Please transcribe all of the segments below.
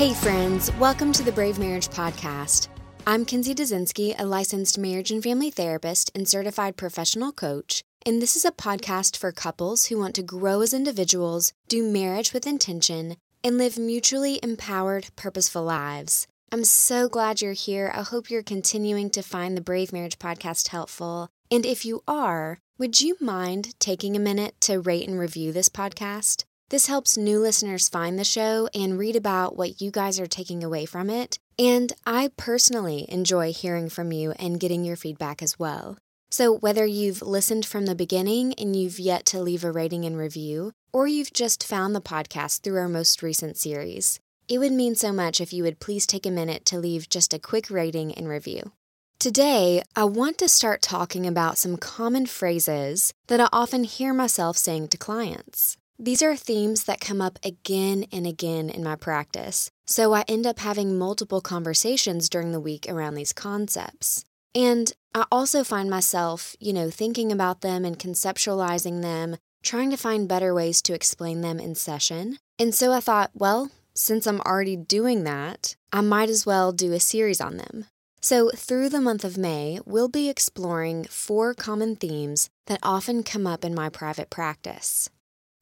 Hey, friends, welcome to the Brave Marriage Podcast. I'm Kinsey Dazinski, a licensed marriage and family therapist and certified professional coach, and this is a podcast for couples who want to grow as individuals, do marriage with intention, and live mutually empowered, purposeful lives. I'm so glad you're here. I hope you're continuing to find the Brave Marriage Podcast helpful. And if you are, would you mind taking a minute to rate and review this podcast? This helps new listeners find the show and read about what you guys are taking away from it. And I personally enjoy hearing from you and getting your feedback as well. So, whether you've listened from the beginning and you've yet to leave a rating and review, or you've just found the podcast through our most recent series, it would mean so much if you would please take a minute to leave just a quick rating and review. Today, I want to start talking about some common phrases that I often hear myself saying to clients. These are themes that come up again and again in my practice, so I end up having multiple conversations during the week around these concepts. And I also find myself, you know, thinking about them and conceptualizing them, trying to find better ways to explain them in session. And so I thought, well, since I'm already doing that, I might as well do a series on them. So, through the month of May, we'll be exploring four common themes that often come up in my private practice.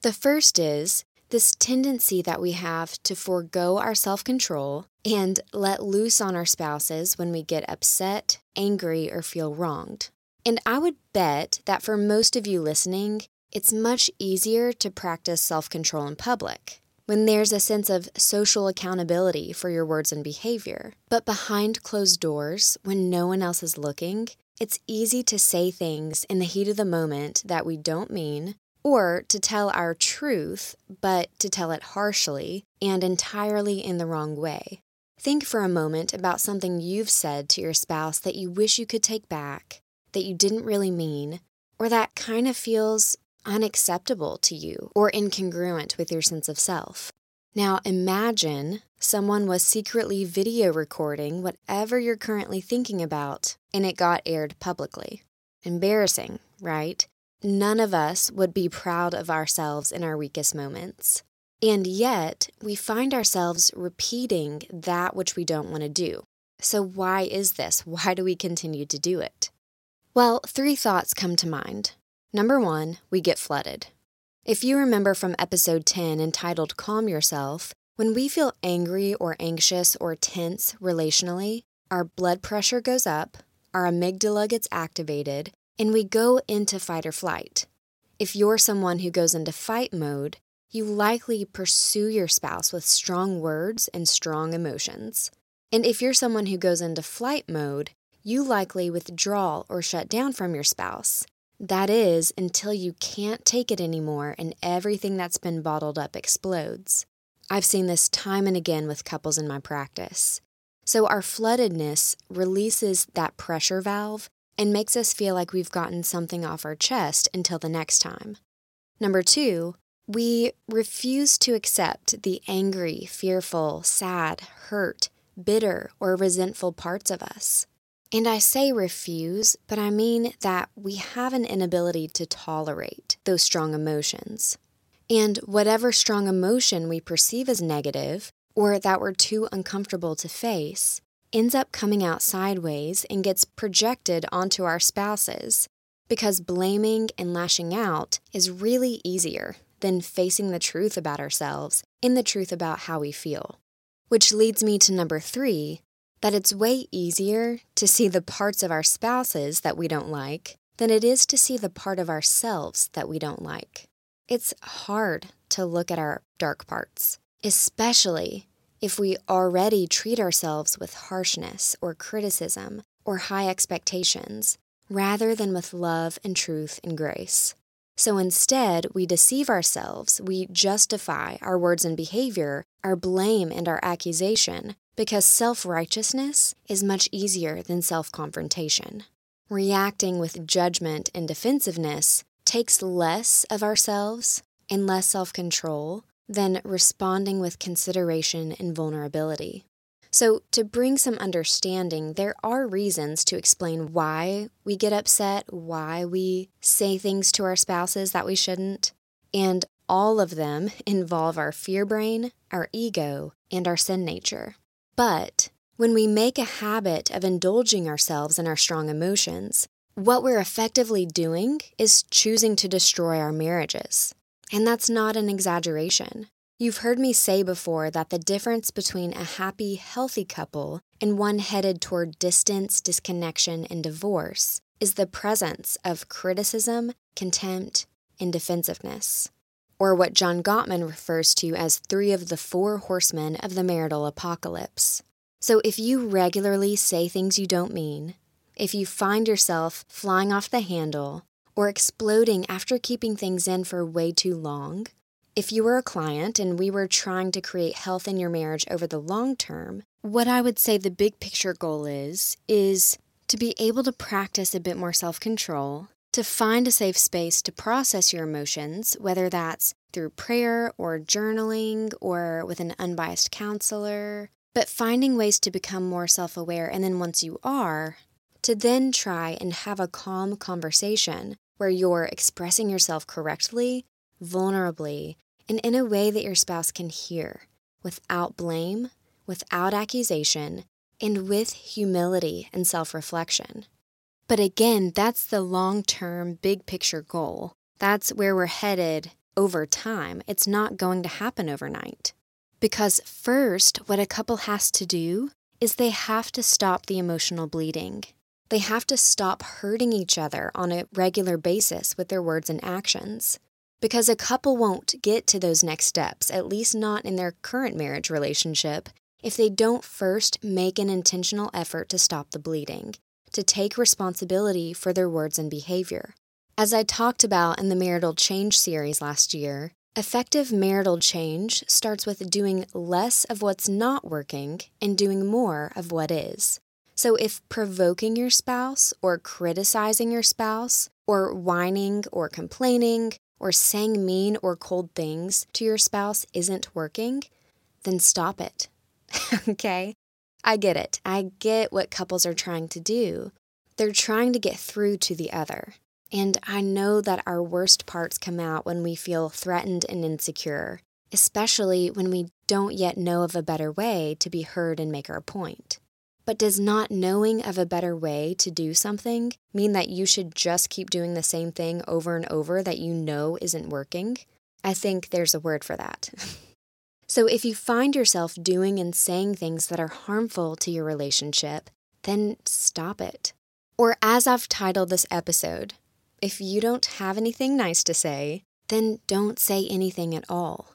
The first is this tendency that we have to forego our self control and let loose on our spouses when we get upset, angry, or feel wronged. And I would bet that for most of you listening, it's much easier to practice self control in public when there's a sense of social accountability for your words and behavior. But behind closed doors, when no one else is looking, it's easy to say things in the heat of the moment that we don't mean or to tell our truth, but to tell it harshly and entirely in the wrong way. Think for a moment about something you've said to your spouse that you wish you could take back, that you didn't really mean, or that kind of feels unacceptable to you or incongruent with your sense of self. Now imagine someone was secretly video recording whatever you're currently thinking about and it got aired publicly. Embarrassing, right? None of us would be proud of ourselves in our weakest moments. And yet, we find ourselves repeating that which we don't want to do. So, why is this? Why do we continue to do it? Well, three thoughts come to mind. Number one, we get flooded. If you remember from episode 10 entitled Calm Yourself, when we feel angry or anxious or tense relationally, our blood pressure goes up, our amygdala gets activated, and we go into fight or flight. If you're someone who goes into fight mode, you likely pursue your spouse with strong words and strong emotions. And if you're someone who goes into flight mode, you likely withdraw or shut down from your spouse. That is, until you can't take it anymore and everything that's been bottled up explodes. I've seen this time and again with couples in my practice. So, our floodedness releases that pressure valve and makes us feel like we've gotten something off our chest until the next time. Number two, we refuse to accept the angry, fearful, sad, hurt, bitter, or resentful parts of us. And I say refuse, but I mean that we have an inability to tolerate those strong emotions. And whatever strong emotion we perceive as negative, or that we're too uncomfortable to face, ends up coming out sideways and gets projected onto our spouses because blaming and lashing out is really easier than facing the truth about ourselves and the truth about how we feel. Which leads me to number three that it's way easier to see the parts of our spouses that we don't like than it is to see the part of ourselves that we don't like. It's hard to look at our dark parts, especially if we already treat ourselves with harshness or criticism or high expectations, rather than with love and truth and grace. So instead, we deceive ourselves, we justify our words and behavior, our blame and our accusation, because self righteousness is much easier than self confrontation. Reacting with judgment and defensiveness takes less of ourselves and less self control than responding with consideration and vulnerability. So, to bring some understanding, there are reasons to explain why we get upset, why we say things to our spouses that we shouldn't. And all of them involve our fear brain, our ego, and our sin nature. But when we make a habit of indulging ourselves in our strong emotions, what we're effectively doing is choosing to destroy our marriages. And that's not an exaggeration. You've heard me say before that the difference between a happy, healthy couple and one headed toward distance, disconnection, and divorce is the presence of criticism, contempt, and defensiveness, or what John Gottman refers to as three of the four horsemen of the marital apocalypse. So if you regularly say things you don't mean, if you find yourself flying off the handle or exploding after keeping things in for way too long, if you were a client and we were trying to create health in your marriage over the long term, what I would say the big picture goal is is to be able to practice a bit more self-control, to find a safe space to process your emotions, whether that's through prayer or journaling or with an unbiased counselor, but finding ways to become more self aware. And then once you are, to then try and have a calm conversation where you're expressing yourself correctly, vulnerably, and in a way that your spouse can hear without blame, without accusation, and with humility and self reflection. But again, that's the long term, big picture goal. That's where we're headed over time. It's not going to happen overnight. Because first, what a couple has to do is they have to stop the emotional bleeding. They have to stop hurting each other on a regular basis with their words and actions. Because a couple won't get to those next steps, at least not in their current marriage relationship, if they don't first make an intentional effort to stop the bleeding, to take responsibility for their words and behavior. As I talked about in the Marital Change series last year, effective marital change starts with doing less of what's not working and doing more of what is. So, if provoking your spouse or criticizing your spouse or whining or complaining or saying mean or cold things to your spouse isn't working, then stop it. okay? I get it. I get what couples are trying to do. They're trying to get through to the other. And I know that our worst parts come out when we feel threatened and insecure, especially when we don't yet know of a better way to be heard and make our point. But does not knowing of a better way to do something mean that you should just keep doing the same thing over and over that you know isn't working? I think there's a word for that. so if you find yourself doing and saying things that are harmful to your relationship, then stop it. Or as I've titled this episode, if you don't have anything nice to say, then don't say anything at all.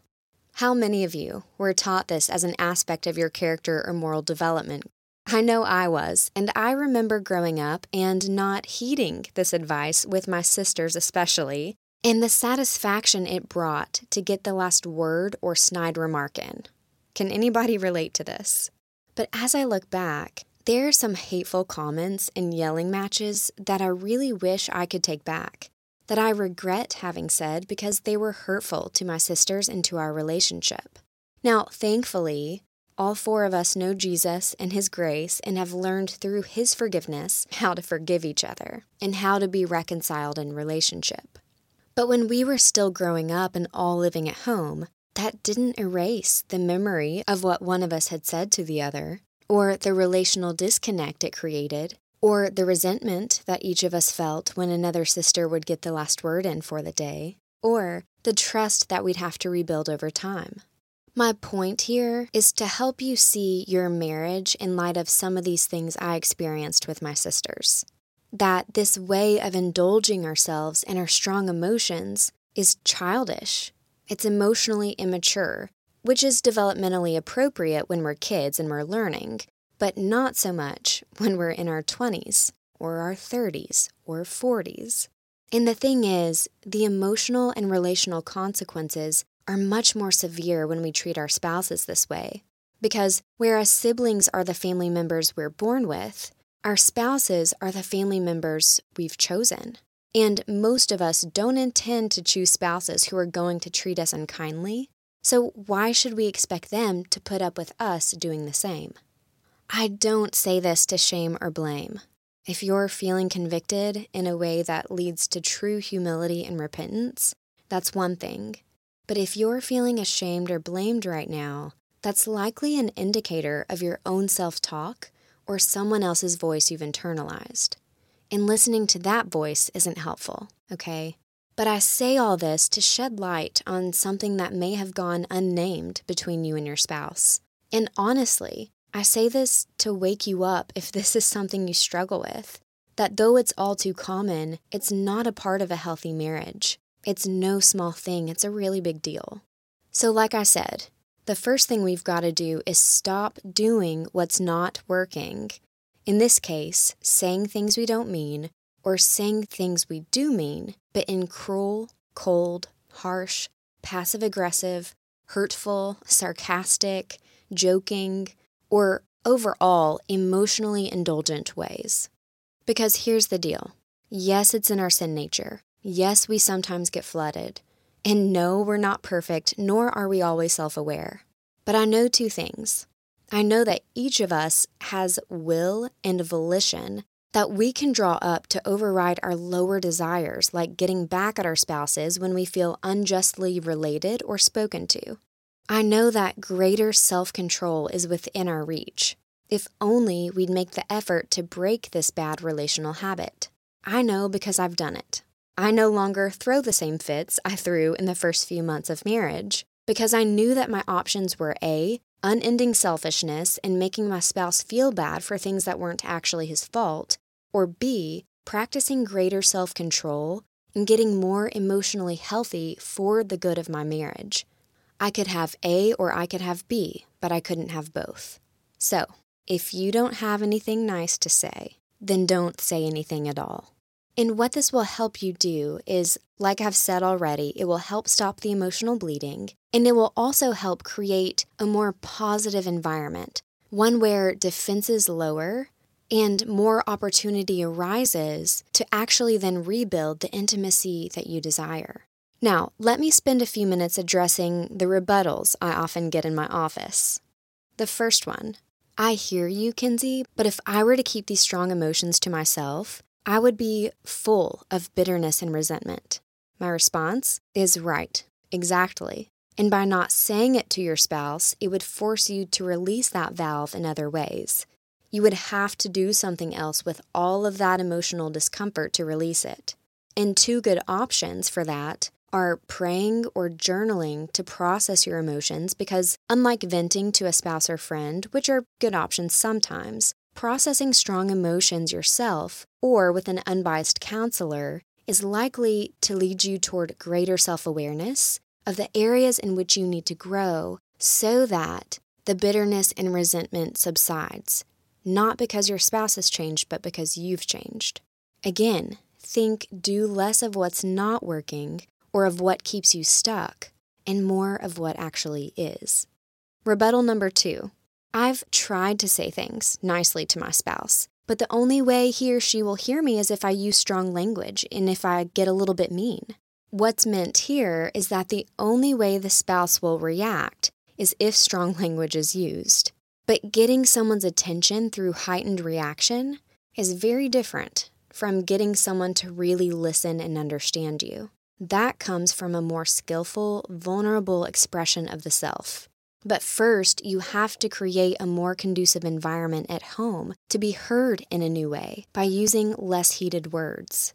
How many of you were taught this as an aspect of your character or moral development? I know I was, and I remember growing up and not heeding this advice with my sisters especially, and the satisfaction it brought to get the last word or snide remark in. Can anybody relate to this? But as I look back, there are some hateful comments and yelling matches that I really wish I could take back, that I regret having said because they were hurtful to my sisters and to our relationship. Now, thankfully, all four of us know Jesus and His grace and have learned through His forgiveness how to forgive each other and how to be reconciled in relationship. But when we were still growing up and all living at home, that didn't erase the memory of what one of us had said to the other or the relational disconnect it created, or the resentment that each of us felt when another sister would get the last word in for the day, or the trust that we'd have to rebuild over time. My point here is to help you see your marriage in light of some of these things I experienced with my sisters. That this way of indulging ourselves in our strong emotions is childish. It's emotionally immature which is developmentally appropriate when we're kids and we're learning, but not so much when we're in our 20s or our 30s or 40s. And the thing is, the emotional and relational consequences are much more severe when we treat our spouses this way. Because whereas siblings are the family members we're born with, our spouses are the family members we've chosen. And most of us don't intend to choose spouses who are going to treat us unkindly so, why should we expect them to put up with us doing the same? I don't say this to shame or blame. If you're feeling convicted in a way that leads to true humility and repentance, that's one thing. But if you're feeling ashamed or blamed right now, that's likely an indicator of your own self talk or someone else's voice you've internalized. And listening to that voice isn't helpful, okay? But I say all this to shed light on something that may have gone unnamed between you and your spouse. And honestly, I say this to wake you up if this is something you struggle with. That though it's all too common, it's not a part of a healthy marriage. It's no small thing, it's a really big deal. So, like I said, the first thing we've got to do is stop doing what's not working. In this case, saying things we don't mean or saying things we do mean, but in cruel, cold, harsh, passive aggressive, hurtful, sarcastic, joking, or overall emotionally indulgent ways. Because here's the deal yes, it's in our sin nature. Yes, we sometimes get flooded. And no, we're not perfect, nor are we always self aware. But I know two things. I know that each of us has will and volition that we can draw up to override our lower desires, like getting back at our spouses when we feel unjustly related or spoken to. I know that greater self control is within our reach, if only we'd make the effort to break this bad relational habit. I know because I've done it. I no longer throw the same fits I threw in the first few months of marriage because I knew that my options were A, unending selfishness and making my spouse feel bad for things that weren't actually his fault, or B, practicing greater self control and getting more emotionally healthy for the good of my marriage. I could have A or I could have B, but I couldn't have both. So, if you don't have anything nice to say, then don't say anything at all. And what this will help you do is, like I've said already, it will help stop the emotional bleeding, and it will also help create a more positive environment, one where defenses lower and more opportunity arises to actually then rebuild the intimacy that you desire. Now, let me spend a few minutes addressing the rebuttals I often get in my office. The first one I hear you, Kinsey, but if I were to keep these strong emotions to myself, I would be full of bitterness and resentment. My response is right, exactly. And by not saying it to your spouse, it would force you to release that valve in other ways. You would have to do something else with all of that emotional discomfort to release it. And two good options for that are praying or journaling to process your emotions because, unlike venting to a spouse or friend, which are good options sometimes, processing strong emotions yourself or with an unbiased counselor is likely to lead you toward greater self awareness of the areas in which you need to grow so that the bitterness and resentment subsides, not because your spouse has changed, but because you've changed. Again, think do less of what's not working or of what keeps you stuck and more of what actually is. Rebuttal number two I've tried to say things nicely to my spouse, but the only way he or she will hear me is if I use strong language and if I get a little bit mean. What's meant here is that the only way the spouse will react is if strong language is used. But getting someone's attention through heightened reaction is very different from getting someone to really listen and understand you. That comes from a more skillful, vulnerable expression of the self. But first, you have to create a more conducive environment at home to be heard in a new way by using less heated words.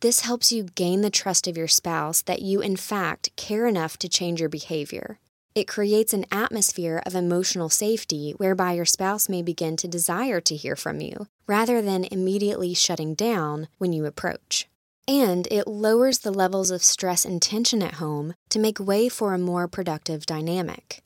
This helps you gain the trust of your spouse that you, in fact, care enough to change your behavior. It creates an atmosphere of emotional safety whereby your spouse may begin to desire to hear from you rather than immediately shutting down when you approach. And it lowers the levels of stress and tension at home to make way for a more productive dynamic.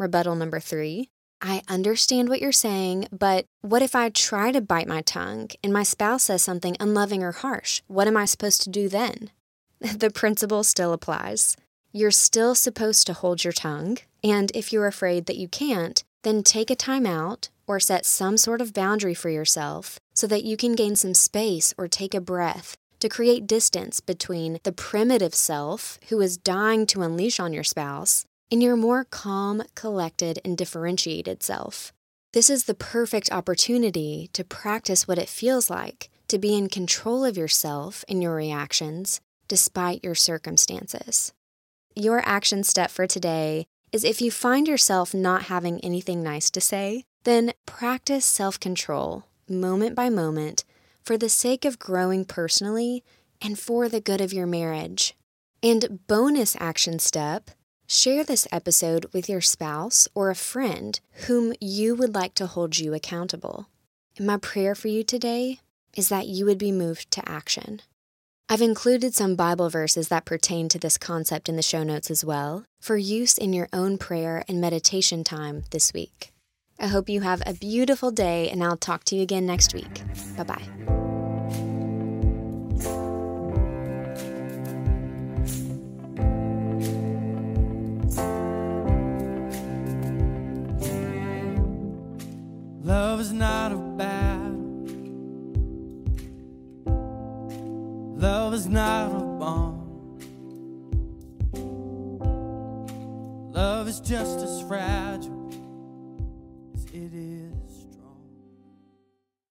Rebuttal number three I understand what you're saying, but what if I try to bite my tongue and my spouse says something unloving or harsh? What am I supposed to do then? the principle still applies. You're still supposed to hold your tongue, and if you're afraid that you can't, then take a time out or set some sort of boundary for yourself so that you can gain some space or take a breath to create distance between the primitive self who is dying to unleash on your spouse in your more calm, collected, and differentiated self. This is the perfect opportunity to practice what it feels like to be in control of yourself and your reactions despite your circumstances. Your action step for today is if you find yourself not having anything nice to say, then practice self control moment by moment for the sake of growing personally and for the good of your marriage. And bonus action step share this episode with your spouse or a friend whom you would like to hold you accountable. My prayer for you today is that you would be moved to action. I've included some Bible verses that pertain to this concept in the show notes as well for use in your own prayer and meditation time this week. I hope you have a beautiful day, and I'll talk to you again next week. Bye bye.